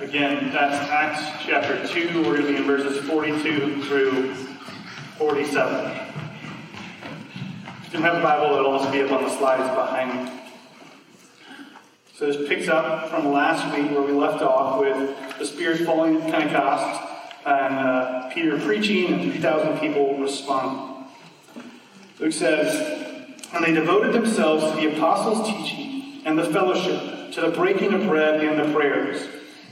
Again, that's Acts chapter 2. We're going to be in verses 42 through 47. If you have a Bible, it'll also be up on the slides behind me. So this picks up from last week where we left off with the Spirit falling at Pentecost and uh, Peter preaching and 3,000 people responding. Luke says, And they devoted themselves to the apostles' teaching and the fellowship, to the breaking of bread and the prayers.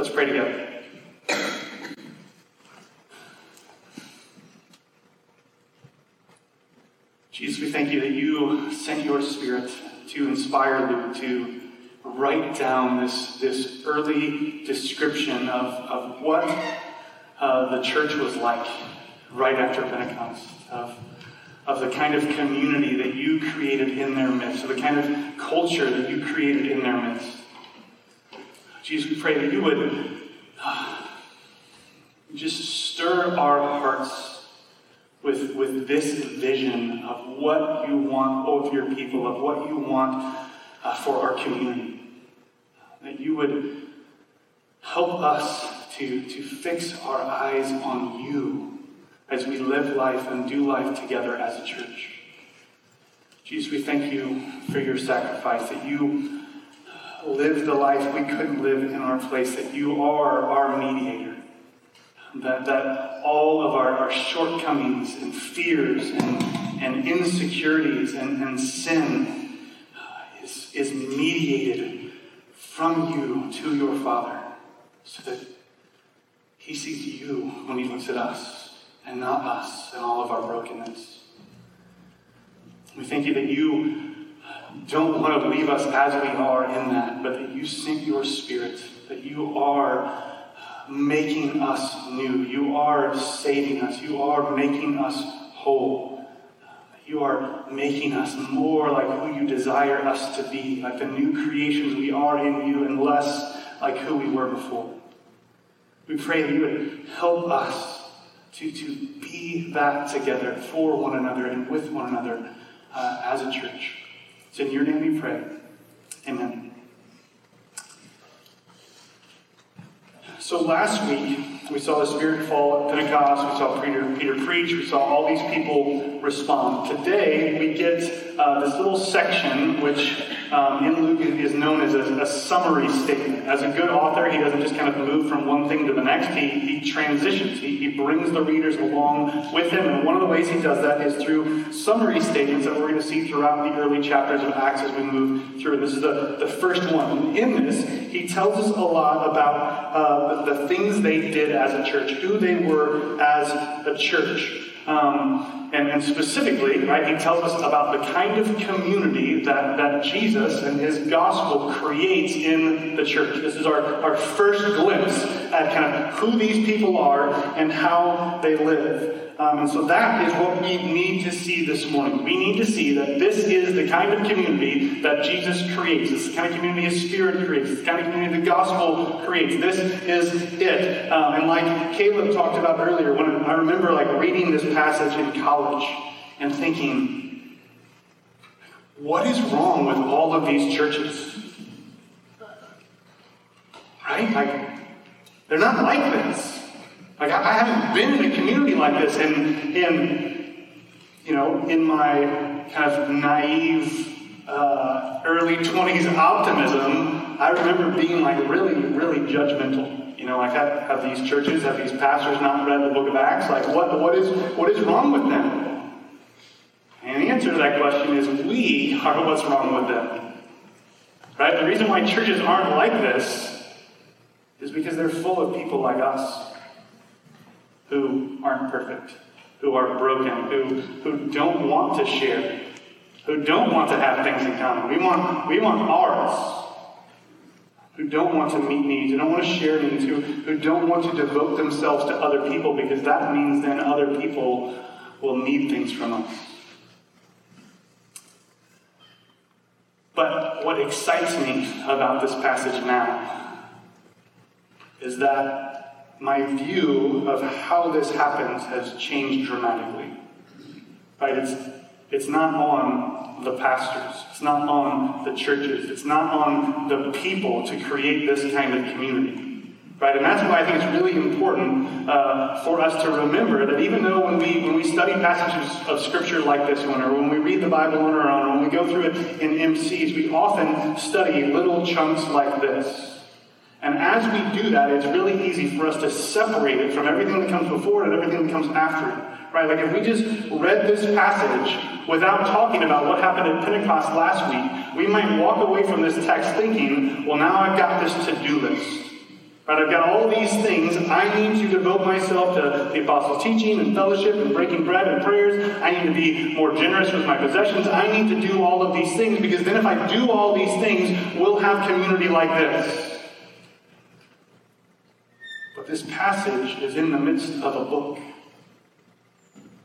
Let's pray together. Jesus, we thank you that you sent your Spirit to inspire Luke to write down this, this early description of, of what uh, the church was like right after Pentecost, of, of the kind of community that you created in their midst, of the kind of culture that you created in their midst. Jesus, we pray that you would uh, just stir our hearts with, with this vision of what you want of your people, of what you want uh, for our community. That you would help us to, to fix our eyes on you as we live life and do life together as a church. Jesus, we thank you for your sacrifice, that you lived the life we couldn't live in our place, that you are our mediator. That, that all of our, our shortcomings and fears and, and insecurities and, and sin uh, is, is mediated from you to your Father so that He sees you when He looks at us and not us and all of our brokenness. We thank you that you don't want to leave us as we are in that, but that you sent your spirit, that you are making us new. You are saving us. You are making us whole. You are making us more like who you desire us to be, like the new creations we are in you, and less like who we were before. We pray that you would help us to, to be that together for one another and with one another uh, as a church. It's in your name we pray. Amen. So last week, we saw the Spirit fall at Pentecost. We saw Peter, Peter preach. We saw all these people respond. Today, we get uh, this little section, which um, in Luke is known as a, a, summary statement. As a good author, he doesn't just kind of move from one thing to the next. He, he transitions. He, he brings the readers along with him. And one of the ways he does that is through summary statements that we're going to see throughout the early chapters of Acts as we move through. This is the, the first one. In this, he tells us a lot about uh, the, the things they did as a church, who they were as a church. Um, and, and, specifically, right, he tells us about the kind of community that, that Jesus and his gospel creates in the church. This is our, our first glimpse at kind of who these people are and how they live. Um, and so that is what we need to see this morning. We need to see that this is the kind of community that Jesus creates. This is the kind of community His Spirit creates. This kind of community the gospel creates. This is it. Um, and like Caleb talked about earlier, when I remember like reading this passage in college and thinking, what is wrong with all of these churches? Right? Like, they're not like this. Like, I, haven't been in a community like this. And, in, you know, in my kind of naive uh, early 20s optimism, I remember being like really, really judgmental. You know, like have, have these churches, have these pastors not read the book of Acts? Like, what, what, is, what is wrong with them? And the answer to that question is we are what's wrong with them. Right? The reason why churches aren't like this is because they're full of people like us who aren't perfect, who are broken, who, who don't want to share, who don't want to have things in common. We want, we want ours. who don't want to meet needs, who don't want to share needs, who, who don't want to devote themselves to other people because that means then other people will need things from us. But what excites me about this passage now is that my view of how this happens has changed dramatically. Right? It's, it's not on the pastors, it's not on the churches, it's not on the people to create this kind of community. Right? And that's why I think it's really important uh, for us to remember that even though when we, when we study passages of Scripture like this one, or when we read the Bible on our own, or when we go through it in MCs, we often study little chunks like this. And as we do that, it's really easy for us to separate it from everything that comes before it and everything that comes after it. Right? Like if we just read this passage without talking about what happened at Pentecost last week, we might walk away from this text thinking, well, now I've got this to do list. Right, I've got all these things. I need to devote myself to the apostles' teaching and fellowship and breaking bread and prayers. I need to be more generous with my possessions. I need to do all of these things because then if I do all these things, we'll have community like this. But this passage is in the midst of a book.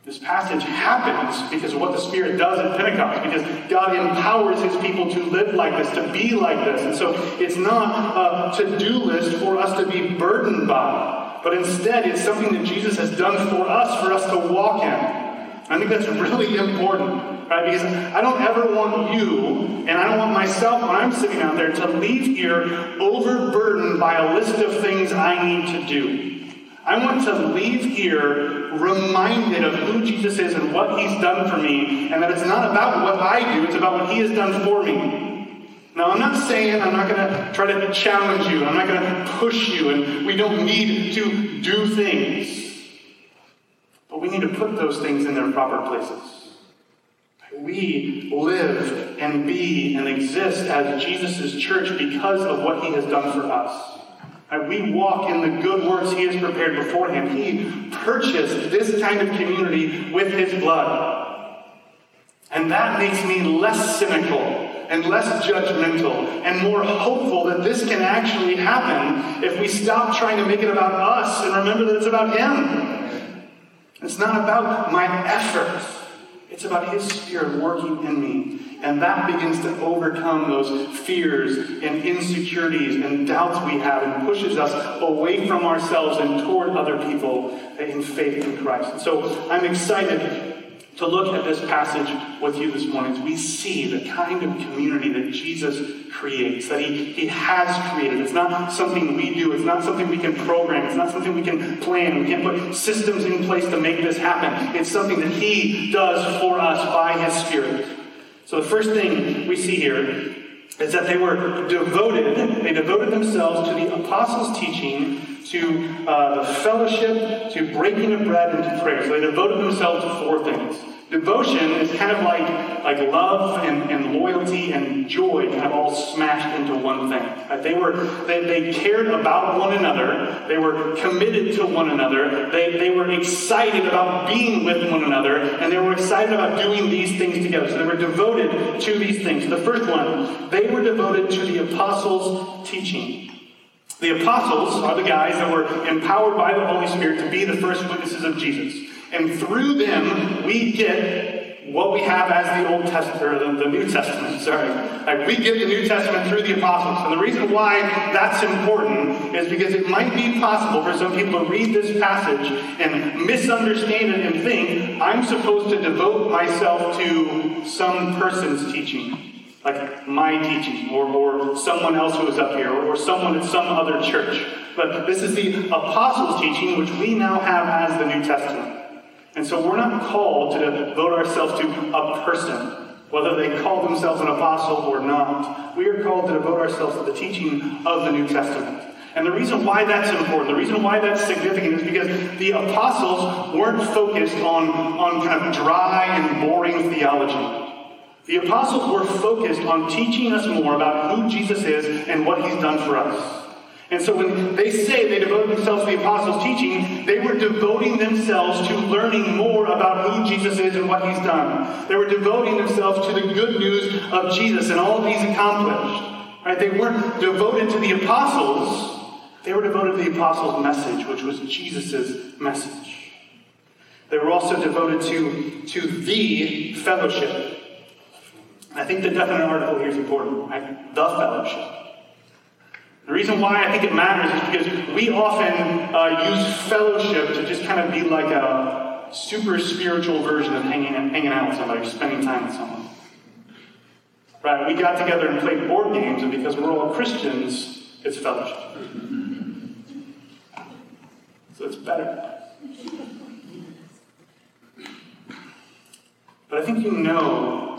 This passage happens because of what the Spirit does at Pentecost, because God empowers His people to live like this, to be like this. And so it's not a to do list for us to be burdened by, but instead it's something that Jesus has done for us, for us to walk in. I think that's really important, right? Because I don't ever want you, and I don't want myself when I'm sitting out there, to leave here overburdened by a list of things I need to do. I want to leave here reminded of who Jesus is and what he's done for me, and that it's not about what I do, it's about what he has done for me. Now, I'm not saying I'm not going to try to challenge you, I'm not going to push you, and we don't need to do things. We need to put those things in their proper places. We live and be and exist as Jesus' church because of what he has done for us. We walk in the good works He has prepared beforehand. He purchased this kind of community with His blood. And that makes me less cynical and less judgmental and more hopeful that this can actually happen if we stop trying to make it about us and remember that it's about Him. It's not about my efforts. it's about His Spirit working in me and that begins to overcome those fears and insecurities and doubts we have and pushes us away from ourselves and toward other people in faith in Christ. And so I'm excited to look at this passage with you this morning we see the kind of community that Jesus creates, that he, he has created. It's not something we do, it's not something we can program, it's not something we can plan. We can't put systems in place to make this happen. It's something that He does for us by His Spirit. So the first thing we see here is that they were devoted, they devoted themselves to the apostles' teaching, to uh, the fellowship, to breaking of bread, and to prayer. So they devoted themselves to four things. Devotion is kind of like, like love and, and loyalty and joy kind of all smashed into one thing. Right? They were they, they cared about one another, they were committed to one another, they, they were excited about being with one another, and they were excited about doing these things together. So they were devoted to these things. The first one, they were devoted to the apostles' teaching. The apostles are the guys that were empowered by the Holy Spirit to be the first witnesses of Jesus. And through them, we get what we have as the Old Testament, or the, New Testament, sorry. Like we get the New Testament through the apostles. And the reason why that's important is because it might be possible for some people to read this passage and misunderstand it and think, I'm supposed to devote myself to some person's teaching like my teaching, or, or someone else who is up here, or, or someone at some other church. But this is the apostles' teaching, which we now have as the New Testament. And so we're not called to devote ourselves to a person, whether they call themselves an apostle or not. We are called to devote ourselves to the teaching of the New Testament. And the reason why that's important, the reason why that's significant is because the apostles weren't focused on, on kind of dry and boring theology. The apostles were focused on teaching us more about who Jesus is and what he's done for us. And so when they say they devote themselves to the apostles' teaching, they were devoting themselves to learning more about who Jesus is and what he's done. They were devoting themselves to the good news of Jesus and all he's accomplished. Right? They weren't devoted to the apostles, they were devoted to the apostles' message, which was Jesus' message. They were also devoted to, to the fellowship. I think the definite article here is important? The fellowship. The reason why I think it matters is because we often uh, use fellowship to just kind of be like a super spiritual version of hanging, hanging out with somebody, spending time with someone. Right? We got together and played board games, and because we're all Christians, it's fellowship. So it's better. But I think you know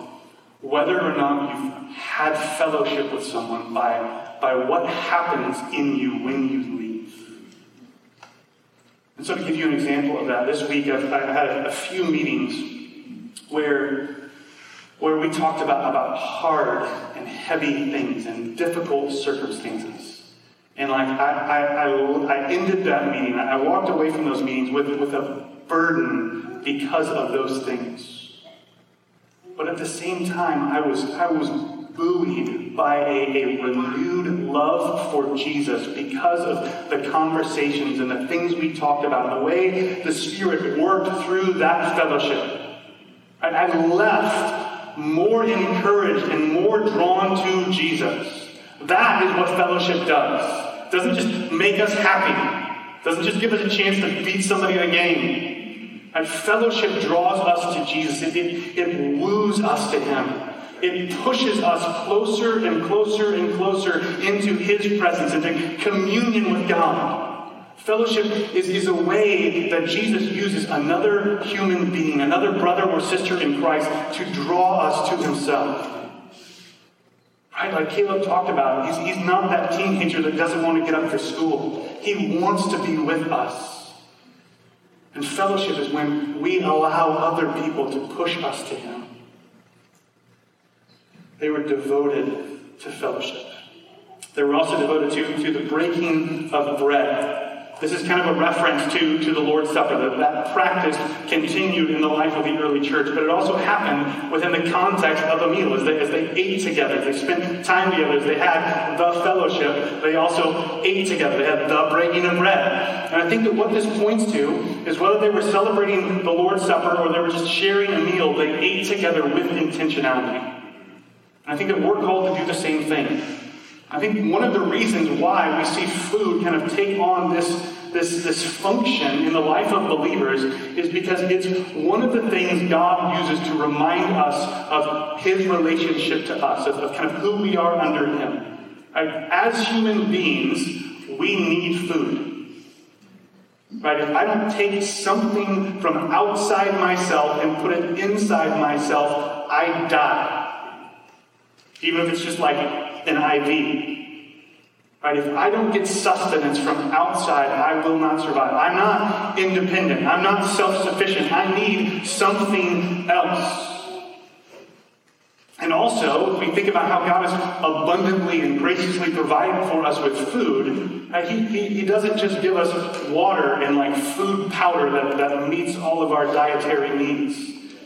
whether or not you've had fellowship with someone by, by what happens in you when you leave. And so, to give you an example of that, this week I've, I've had a few meetings where, where we talked about, about hard and heavy things and difficult circumstances. And like I, I, I, I ended that meeting, I walked away from those meetings with, with a burden because of those things. But at the same time, I was, I was buoyed by a, a, renewed love for Jesus because of the conversations and the things we talked about, the way the Spirit worked through that fellowship. And I left more encouraged and more drawn to Jesus. That is what fellowship does. It doesn't just make us happy. It doesn't just give us a chance to beat somebody in a game. And fellowship draws us to Jesus. It, it, it woos us to Him. It pushes us closer and closer and closer into His presence, into communion with God. Fellowship is, is a way that Jesus uses another human being, another brother or sister in Christ, to draw us to Himself. Right? Like Caleb talked about, he's, he's not that teenager that doesn't want to get up for school. He wants to be with us. And fellowship is when we allow other people to push us to Him. They were devoted to fellowship. They were also devoted to, to the breaking of bread. This is kind of a reference to, to the Lord's Supper. That, that practice continued in the life of the early church, but it also happened within the context of a meal. As they, as they ate together, they spent time together, as they had the fellowship, they also ate together. They had the breaking of bread. And I think that what this points to is whether they were celebrating the Lord's Supper or they were just sharing a meal, they ate together with intentionality. And I think that we're called to do the same thing. I think one of the reasons why we see food kind of take on this, this, this function in the life of believers is because it's one of the things God uses to remind us of His relationship to us, of, of kind of who we are under Him. Right? As human beings, we need food. Right? If I don't take something from outside myself and put it inside myself, I die. Even if it's just like an IV. Right? If I don't get sustenance from outside, I will not survive. I'm not independent. I'm not self sufficient. I need something else. And also, if we think about how God has abundantly and graciously provided for us with food, uh, he, he, he, doesn't just give us water and like food powder that, that meets all of our dietary needs.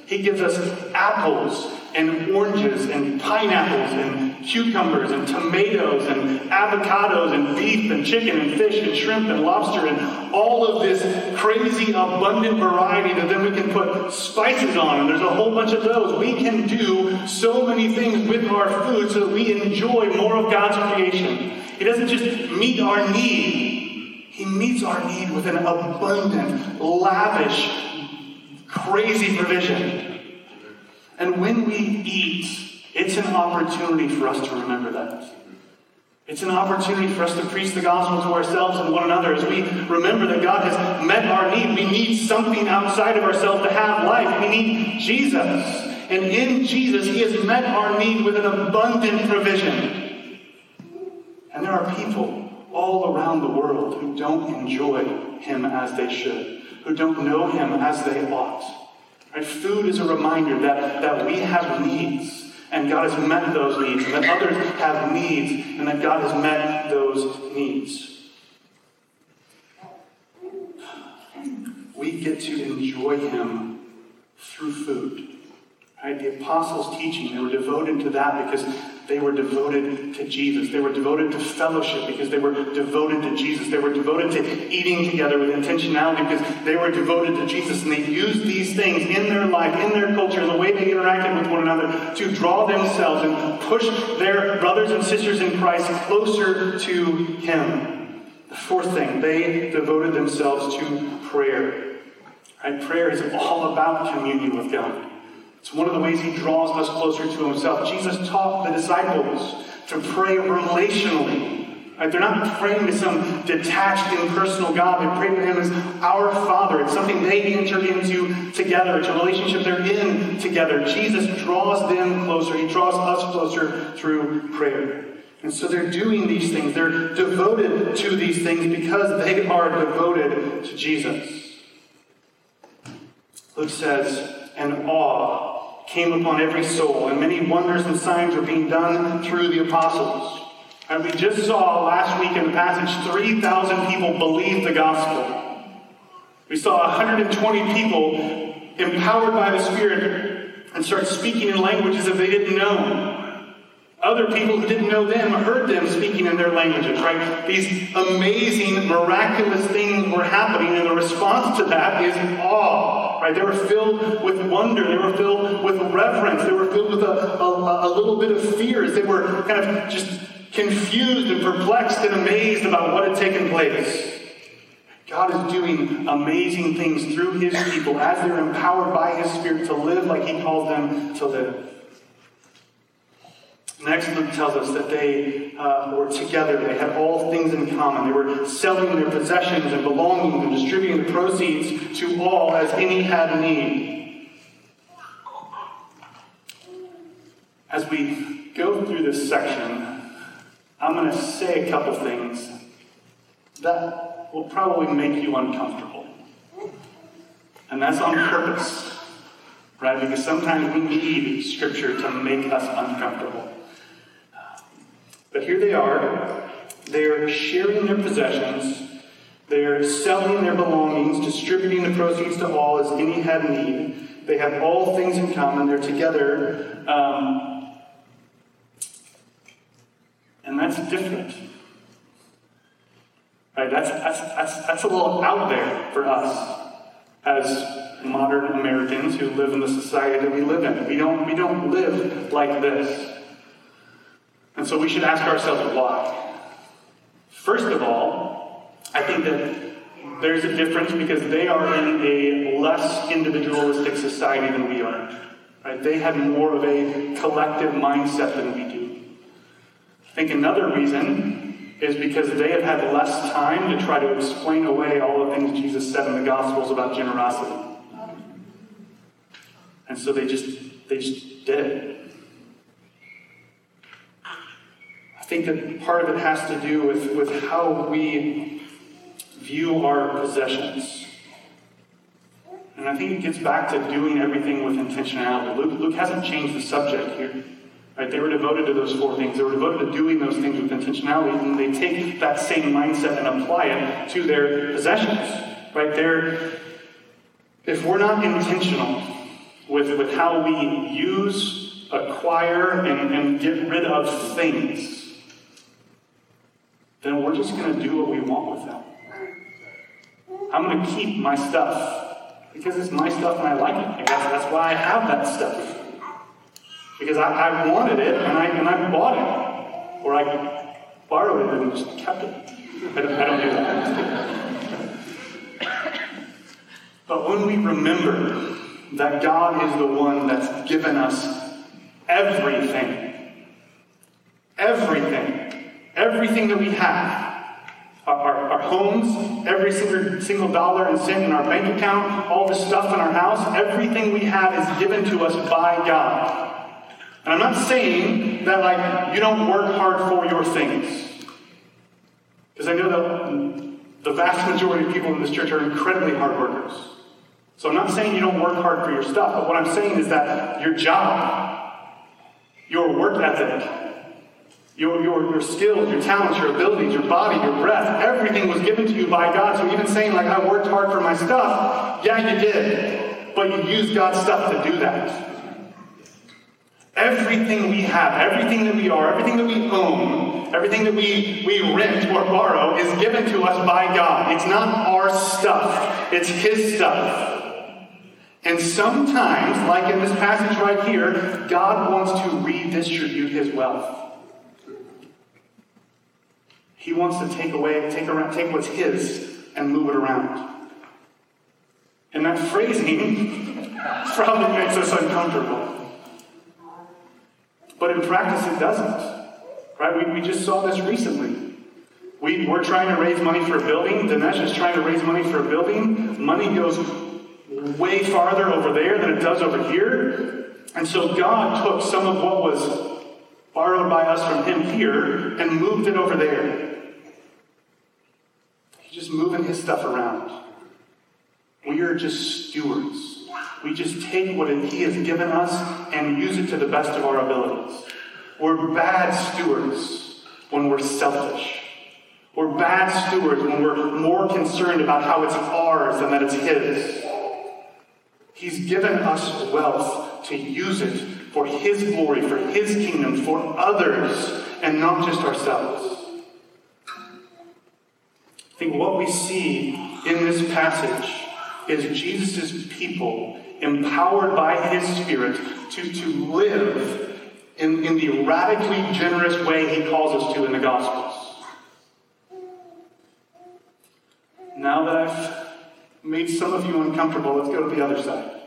He gives us apples and oranges and pineapples and cucumbers and tomatoes and avocados and beef and chicken and fish and shrimp and lobster and all of this crazy abundant variety that then we can put spices on. And there's a whole bunch of those. We can do so many things with our food so that we enjoy more of God's creation. He doesn't just meet our need, He meets our need with an abundant, lavish, crazy provision. And when we eat, it's an opportunity for us to remember that. It's an opportunity for us to preach the gospel to ourselves and one another as we remember that God has met our need. We need something outside of ourselves to have life. We need Jesus. And in Jesus, He has met our need with an abundant provision. And there are people all around the world who don't enjoy Him as they should, who don't know Him as they ought. Right? Food is a reminder that, that we have needs, and God has met those needs, and that others have needs, and that God has met those needs. We get to enjoy Him through food. Right? The apostles' teaching, they were devoted to that because They were devoted to Jesus. They were devoted to fellowship because they were devoted to Jesus. They were devoted to eating together with intentionality because they were devoted to Jesus. And they used these things in their life, in their culture, the way they interacted with one another to draw themselves and push their brothers and sisters in Christ closer to Him. The fourth thing, they devoted themselves to prayer. Right? Prayer is all about communion with God. It's one of the ways he draws us closer to himself. Jesus taught the disciples to pray relationally. Right? They're not praying to some detached, impersonal God. They pray to him as our Father. It's something they enter into together. It's a relationship they're in together. Jesus draws them closer. He draws us closer through prayer. And so they're doing these things. They're devoted to these things because they are devoted to Jesus. Luke says, and awe came upon every soul, and many wonders and signs were being done through the apostles. And we just saw last week in the passage 3,000 people believed the gospel. We saw 120 people empowered by the Spirit and start speaking in languages that they didn't know. Other people who didn't know them heard them speaking in their languages, right? These amazing, miraculous things were happening, and the response to that is awe, right? They were filled with wonder, they were filled with reverence, they were filled with a, a, a little bit of fears. They were kind of just confused and perplexed and amazed about what had taken place. God is doing amazing things through His people as they're empowered by His Spirit to live like He calls them to live. Next, Luke tells us that they uh, were together. They had all things in common. They were selling their possessions and belongings and distributing the proceeds to all as any had need. As we go through this section, I'm going to say a couple things that will probably make you uncomfortable. And that's on purpose, right? Because sometimes we need Scripture to make us uncomfortable. But here they are. They're sharing their possessions. They're selling their belongings, distributing the proceeds to all as any had need. They have all things in common. They're together. Um, and that's different. Right? That's, that's, that's, that's a little out there for us as modern Americans who live in the society that we live in. We don't, we don't live like this. And so we should ask ourselves why. First of all, I think that there's a difference because they are in a less individualistic society than we are. Right? They have more of a collective mindset than we do. I think another reason is because they have had less time to try to explain away all the things Jesus said in the Gospels about generosity. And so they just they just did it. Think that part of it has to do with, with how we view our possessions. And I think it gets back to doing everything with intentionality. Luke, Luke hasn't changed the subject here. Right? They were devoted to those four things. They were devoted to doing those things with intentionality, and they take that same mindset and apply it to their possessions. Right? They're, if we're not intentional with, with how we use, acquire, and, and get rid of things, then we're just going to do what we want with them. I'm going to keep my stuff because it's my stuff and I like it. I guess that's why I have that stuff. Because I, I wanted it and I, and I bought it. Or I borrowed it and just kept it. I don't, I don't do that. but when we remember that God is the one that's given us everything, everything, Everything that we have, our, our, homes, every single, single dollar and cent in our bank account, all the stuff in our house, everything we have is given to us by God. And I'm not saying that, like, you don't work hard for your things. Because I know that the vast majority of people in this church are incredibly hard workers. So I'm not saying you don't work hard for your stuff, but what I'm saying is that your job, your work ethic, your, your, your skills, your talents, your abilities, your body, your breath, everything was given to you by God. So even saying, like, I worked hard for my stuff, yeah, you did. But you used God's stuff to do that. Everything we have, everything that we are, everything that we own, everything that we, we rent or borrow is given to us by God. It's not our stuff, it's His stuff. And sometimes, like in this passage right here, God wants to redistribute His wealth. He wants to take away, take around, take what's His and move it around. And that phrasing probably makes us uncomfortable. But in practice, it doesn't. Right? We, we just saw this recently. We, we're trying to raise money for a building. Dinesh is trying to raise money for a building. Money goes way farther over there than it does over here. And so God took some of what was borrowed by us from Him here and moved it over there. Just moving His stuff around. We are just stewards. We just take what He has given us and use it to the best of our abilities. We're bad stewards when we're selfish. We're bad stewards when we're more concerned about how it's ours than that it's His. He's given us wealth to use it for His glory, for His kingdom, for others, and not just ourselves. Think what we see in this passage is Jesus' people empowered by his Spirit to, to live in, in the radically generous way he calls us to in the Gospels. Now that I've made some of you uncomfortable, let's go to the other side.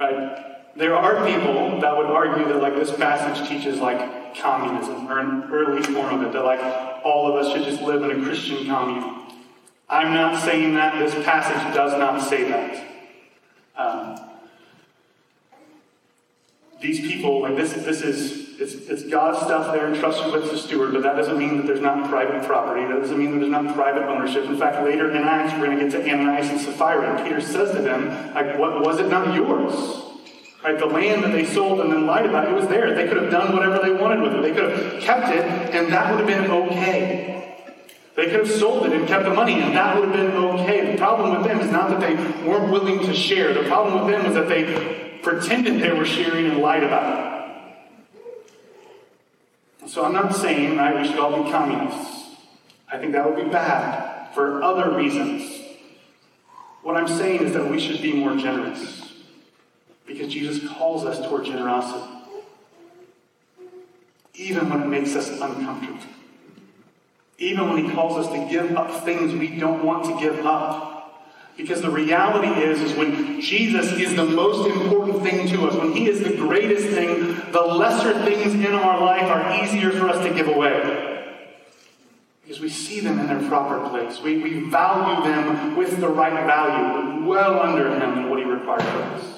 Right? There are people that would argue that like this passage teaches like communism or an early form of it, that like all of us should just live in a Christian commune. I'm not saying that. This passage does not say that. Um, these people, like this, this is it's, it's God's stuff there entrusted with the steward, but that doesn't mean that there's not private property. That doesn't mean that there's not private ownership. In fact, later in Acts, we're going to get to Ananias and Sapphira, and Peter says to them, like, what was it not yours? Right, the land that they sold and then lied about, it was there. They could have done whatever they wanted with it. They could have kept it, and that would have been okay. They could have sold it and kept the money, and that would have been okay. The problem with them is not that they weren't willing to share. The problem with them was that they pretended they were sharing and lied about it. So I'm not saying right, we should all be communists. I think that would be bad for other reasons. What I'm saying is that we should be more generous because Jesus calls us toward generosity, even when it makes us uncomfortable. Even when he calls us to give up things we don't want to give up. Because the reality is, is when Jesus is the most important thing to us, when he is the greatest thing, the lesser things in our life are easier for us to give away. Because we see them in their proper place. We, we value them with the right value, well under him and what he requires of us.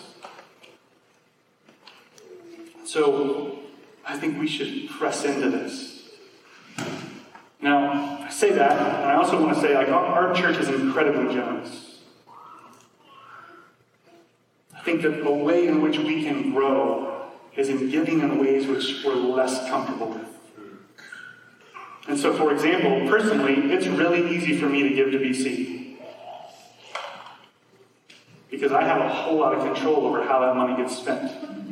So I think we should press into this. Now, I say that, and I also want to say, like, our, church is incredibly generous. I think that the way in which we can grow is in giving in ways which we're less comfortable with. And so, for example, personally, it's really easy for me to give to BC. Because I have a whole lot of control over how that money gets spent.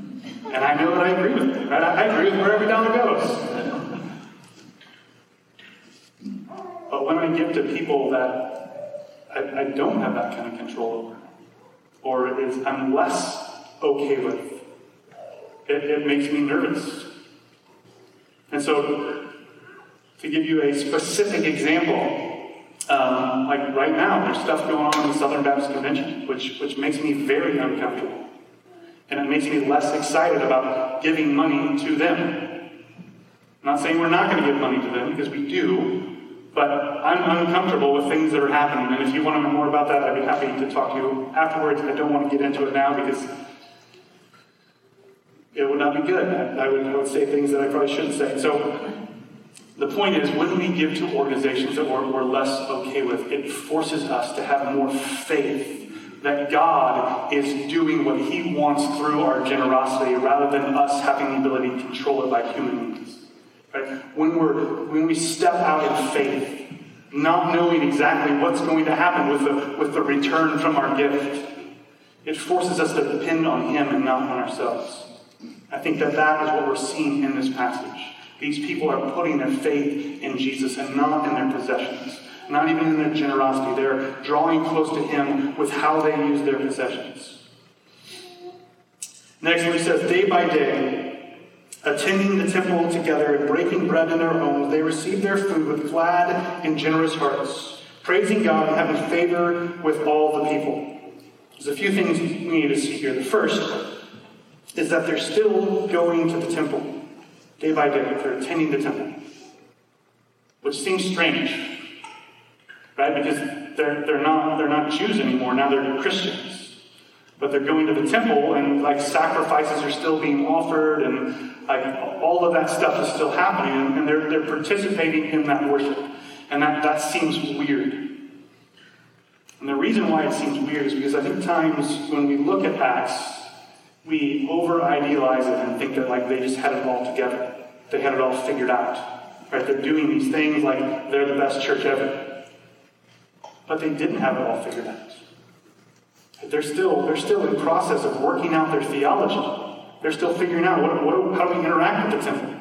And I know that I agree with it. Right? I agree with where every dollar goes. But when I give to people that I, I don't have that kind of control over, or is I'm less okay with, it, it makes me nervous. And so, to give you a specific example, um, like right now, there's stuff going on in the Southern Baptist Convention, which, which makes me very uncomfortable. And it makes me less excited about giving money to them. I'm not saying we're not going to give money to them, because we do, but I'm uncomfortable with things that are happening. And if you want to know more about that, I'd be happy to talk to you afterwards. I don't want to get into it now because it would not be good. I would, I would say things that I probably shouldn't say. So the point is, when we give to organizations that we're, we're less okay with, it forces us to have more faith that God is doing what He wants through our generosity rather than us having the ability to control it by human means. Right? When, we're, when we step out in faith, not knowing exactly what's going to happen with the, with the return from our gift, it forces us to depend on Him and not on ourselves. I think that that is what we're seeing in this passage. These people are putting their faith in Jesus and not in their possessions, not even in their generosity. They're drawing close to Him with how they use their possessions. Next, he says, day by day, attending the temple together and breaking bread in their homes, they received their food with glad and generous hearts, praising God and having favor with all the people. There's a few things we need to see here. The first is that they're still going to the temple day by day. They're attending the temple, which seems strange, right? Because they're, they're, not, they're not Jews anymore. Now they're Christians. But they're going to the temple and like sacrifices are still being offered and like all of that stuff is still happening and they're, they're participating in that worship. And that, that seems weird. And the reason why it seems weird is because i think times when we look at acts we over idealize it and think that like they just had it all together. They had it all figured out right? They're doing these things like they're the best church ever but they didn't have it all figured out they're still, they're still in process of working out their theology. They're still figuring out what, what, how do we interact with the temple?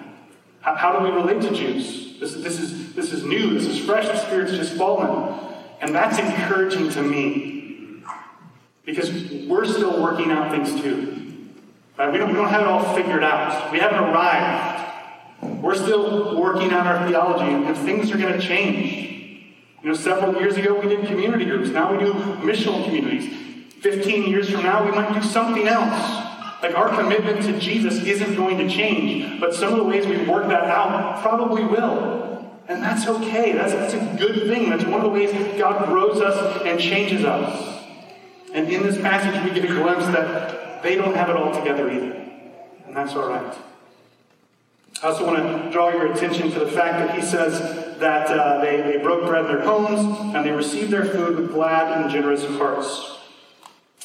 How, how do we relate to Jews? This, this, is, this is new, this is fresh, the Spirit's just fallen. And that's encouraging to me. Because we're still working out things too. Right? We, don't, we don't have it all figured out. We haven't arrived. We're still working out our theology, and things are going to change. You know, several years ago we did community groups. Now we do missional communities. 15 years from now, we might do something else. Like our commitment to Jesus isn't going to change, but some of the ways we work that out probably will. And that's okay. That's, that's a good thing. That's one of the ways God grows us and changes us. And in this passage, we get a glimpse that they don't have it all together either. And that's all right. I also want to draw your attention to the fact that he says that uh, they, they broke bread in their homes and they received their food with glad and generous hearts.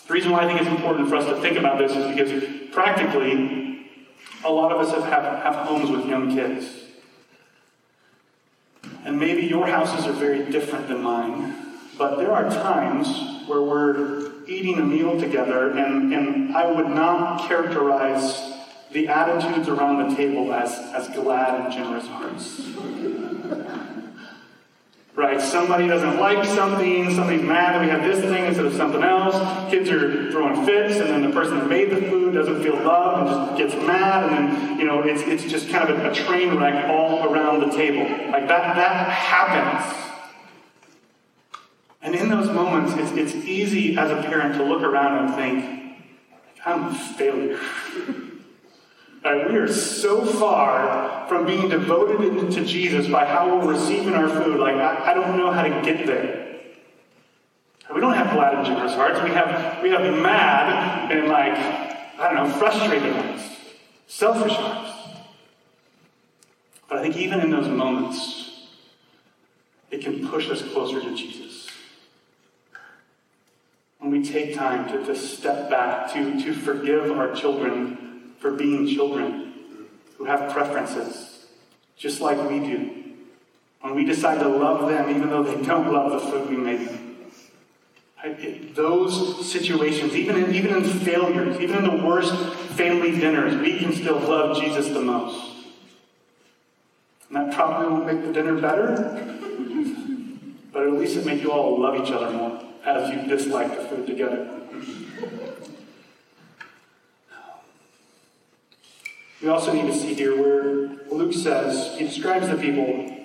The reason why I think it's important for us to think about this is because practically, a lot of us have, have, have homes with young kids. And maybe your houses are very different than mine, but there are times where we're eating a meal together, and, and I would not characterize the attitudes around the table as, as glad and generous hearts right? Somebody doesn't like something, somebody's mad that we have this thing instead of something else. Kids are throwing fits, and then the person that made the food doesn't feel loved and just gets mad, and then you know it's it's just kind of a, a train wreck all around the table. Like that that happens. And in those moments, it's, it's easy as a parent to look around and think, I'm a failure. Right, we are so far from being devoted to Jesus by how we're receiving our food. Like, I, I don't know how to get there. We don't have glad and generous hearts. We have, we have mad and, like, I don't know, frustrated hearts, selfish hearts. But I think even in those moments, it can push us closer to Jesus. When we take time to, to step back, to, to forgive our children for being children who have preferences, just like we do. When we decide to love them, even though they don't love the food we them. Right? those situations, even in, even in failures, even in the worst family dinners, we can still love Jesus the most. And that probably won't make the dinner better, but at least it make you all love each other more as you dislike the food together. We also need to see here where Luke says, he describes the people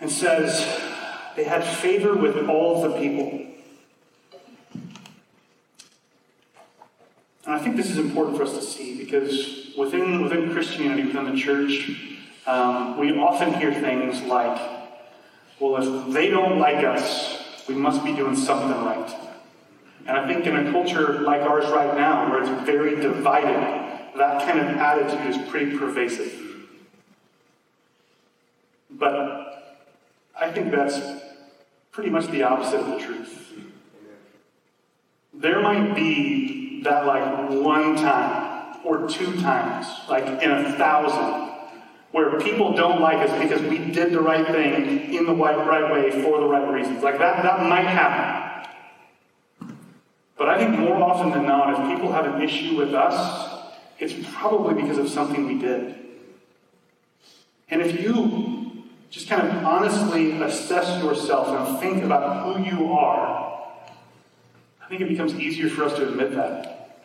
and says they had favor with all the people. And I think this is important for us to see because within, within Christianity, within the church, um, we often hear things like, well, if they don't like us, we must be doing something right. And I think in a culture like ours right now, where it's very divided, that kind of attitude is pretty pervasive. But I think that's pretty much the opposite of the truth. There might be that like one time or two times, like in a thousand, where people don't like us because we did the right thing in the right, right way for the right reasons. Like that, that might happen. But I think more often than not, if people have an issue with us, it's probably because of something we did. And if you just kind of honestly assess yourself and think about who you are, I think it becomes easier for us to admit that.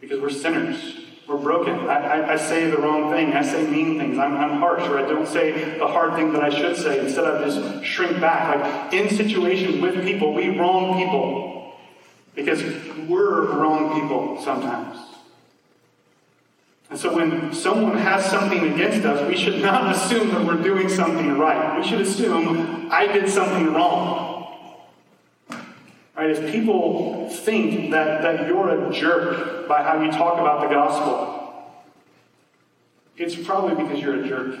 Because we're sinners. We're broken. I, I, I, say the wrong thing. I say mean things. I'm, I'm harsh, or I don't say the hard thing that I should say. Instead, I just shrink back. Like in situations with people, we wrong people because we're wrong people sometimes. And so when someone has something against us, we should not assume that we're doing something right. We should assume I did something wrong. Right? If people think that, that you're a jerk by how you talk about the gospel, it's probably because you're a jerk.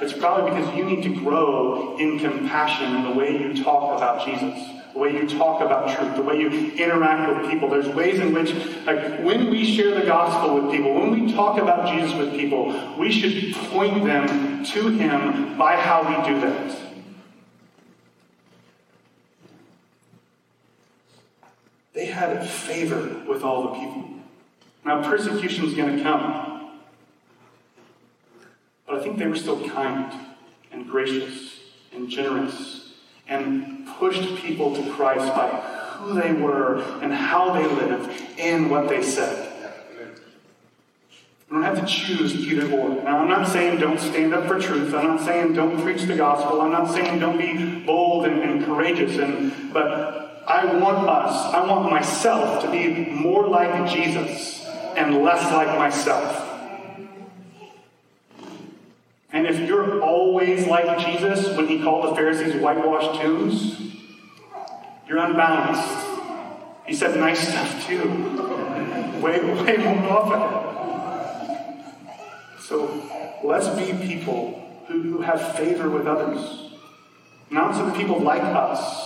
It's probably because you need to grow in compassion in the way you talk about Jesus, the way you talk about truth, the way you interact with people. There's ways in which, like, when we share the gospel with people, when we talk about Jesus with people, we should point them to Him by how we do that. They had favor with all the people. Now, persecution was going to come. But I think they were still kind and gracious and generous and pushed people to Christ by who they were and how they lived and what they said. You don't have to choose either or. Now, I'm not saying don't stand up for truth. I'm not saying don't preach the gospel. I'm not saying don't be bold and, and courageous. And, but I want us, I want myself to be more like Jesus and less like myself. And if you're always like Jesus when he called the Pharisees whitewashed tombs, you're unbalanced. He said nice stuff too. Way, way more often. So let's be people who, who have favor with others. Not some people like us,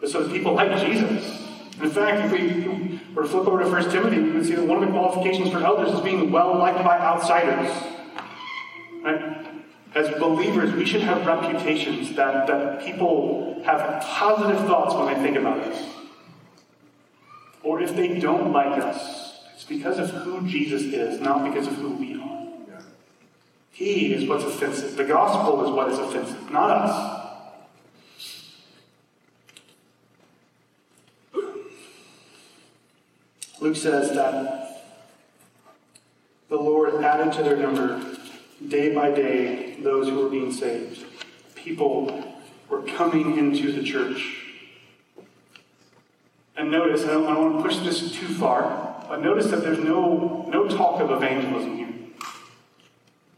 but so that people like Jesus. In fact, if we were to flip over to 1 Timothy, we would see that one of the qualifications for elders is being well liked by outsiders. Right? As believers, we should have reputations that, that people have positive thoughts when they think about us. Or if they don't like us, it's because of who Jesus is, not because of who we are. He is what's offensive. The gospel is what is offensive, not us. Luke says that the Lord added to their number day by day those who were being saved. People were coming into the church. And notice, I don't, I don't want to push this too far, but notice that there's no, no talk of evangelism here.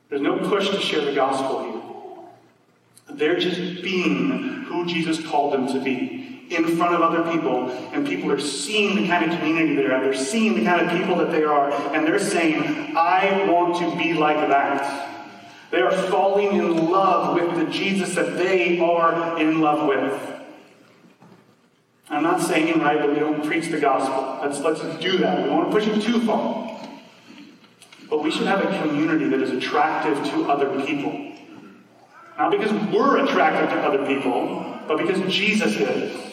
There's no push to share the gospel here. They're just being who Jesus called them to be in front of other people, and people are seeing the kind of community they are. They're seeing the kind of people that they are, and they're saying, I want to be like that. They are falling in love with the Jesus that they are in love with. I'm not saying, right, that we don't preach the gospel. Let's, let's do that. We don't want to push it too far. But we should have a community that is attractive to other people. Not because we're attractive to other people, but because Jesus is.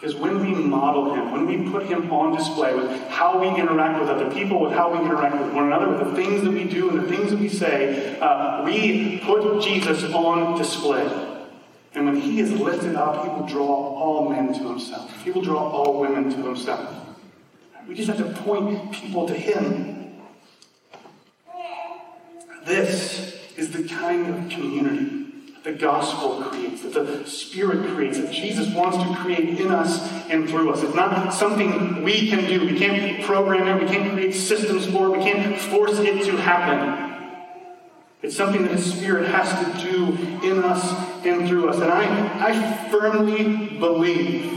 Because when we model him, when we put him on display with how we interact with other people, with how we interact with one another, with the things that we do and the things that we say, uh, we put Jesus on display. And when he is lifted up, he will draw all men to himself. He will draw all women to himself. We just have to point people to him. This is the kind of community the gospel creates, that the Spirit creates, that Jesus wants to create in us and through us. It's not something we can do. We can't program it, we can't create systems for it, we can't force it to happen. It's something that the Spirit has to do in us and through us. And I, I firmly believe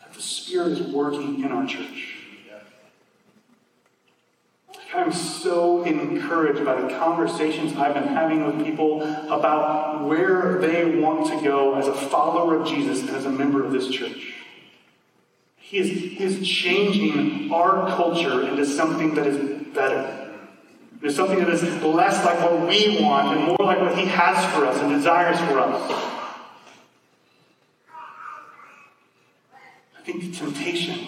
that the Spirit is working in our church. I'm so encouraged by the conversations I've been having with people about where they want to go as a follower of Jesus and as a member of this church. He is, he is changing our culture into something that is better. It's something that is less like what we want and more like what He has for us and desires for us. I think the temptation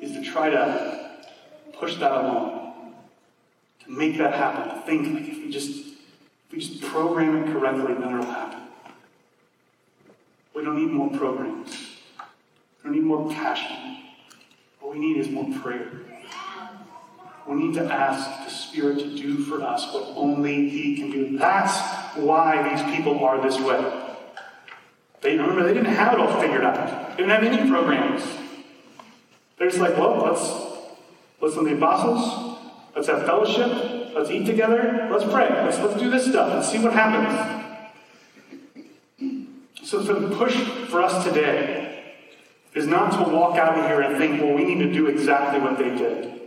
is to try to push that along, to make that happen, to think like if we just if we just program it correctly, then it'll happen. We don't need more programs. We don't need more passion. What we need is more prayer. We need to ask the Spirit to do for us what only He can do. That's why these people are this way. They remember they didn't have it all figured out. They didn't have any programs. They're just like, well, let's listen to the apostles, let's have fellowship, let's eat together, let's pray, let's, let's do this stuff and see what happens. So, so the push for us today is not to walk out of here and think, well, we need to do exactly what they did.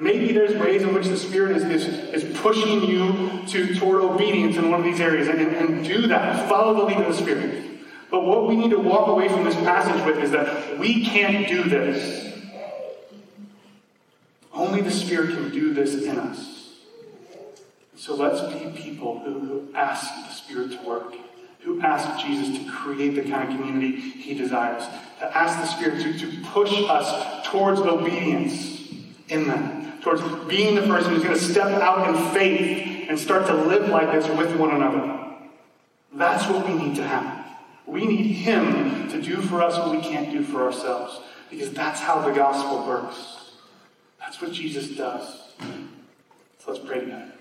Maybe there's ways in which the Spirit is, is, is pushing you to, toward obedience in one of these areas, and, and do that. Follow the lead of the Spirit. But what we need to walk away from this passage with is that we can't do this. The Spirit can do this in us. So let's be people who, who ask the Spirit to work, who ask Jesus to create the kind of community he desires, to ask the Spirit to, to push us towards obedience in them, towards being the person who's going to step out in faith and start to live like this with one another. That's what we need to have. We need Him to do for us what we can't do for ourselves, because that's how the gospel works. That's what Jesus does. So let's pray together.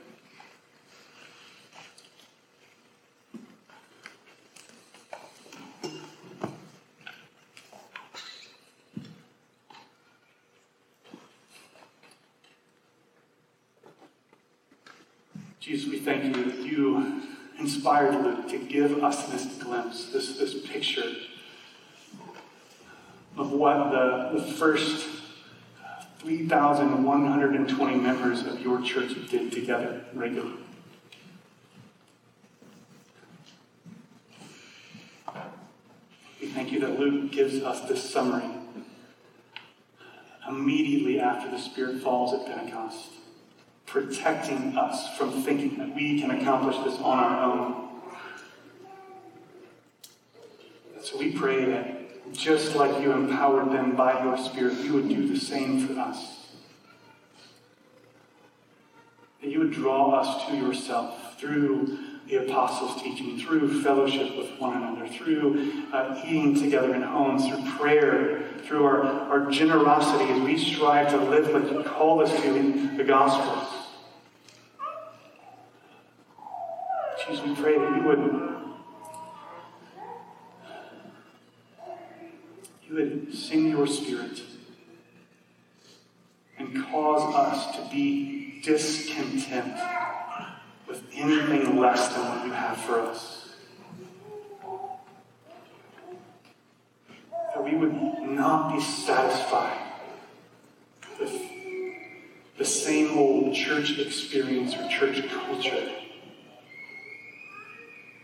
Jesus, we thank you that you inspired Luke to give us this glimpse, this, this picture of what the, the first 3,120 members of your church did together regularly. We thank you that Luke gives us this summary immediately after the Spirit falls at Pentecost, protecting us from thinking that we can accomplish this on our own. So we pray that just like you empowered them by your Spirit, you would do the same for us. That you would draw us to yourself through the apostles' teaching, through fellowship with one another, through uh, eating together in homes, through prayer, through our, our generosity as we strive to live what you called us to in the Gospels. Jesus, we pray that you would you would sing your spirit and cause us to be discontent with anything less than what you have for us. That we would not be satisfied with the same old church experience or church culture.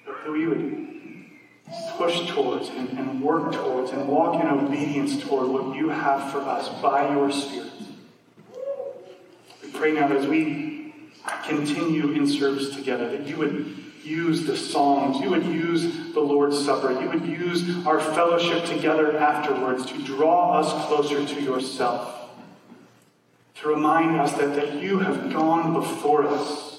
That we would towards and, and work towards and walk in obedience toward what you have for us by your Spirit. We pray now as we continue in service together that you would use the Psalms, you would use the Lord's Supper, you would use our fellowship together afterwards to draw us closer to yourself, to remind us that, that you have gone before us.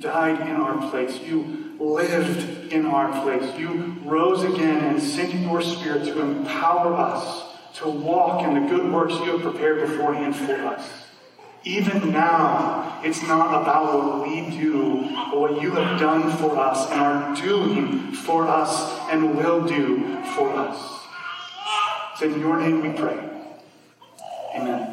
Died in our place. You lived in our place. You rose again and sent your Spirit to empower us to walk in the good works you have prepared beforehand for us. Even now, it's not about what we do, but what you have done for us and are doing for us and will do for us. It's in your name we pray. Amen.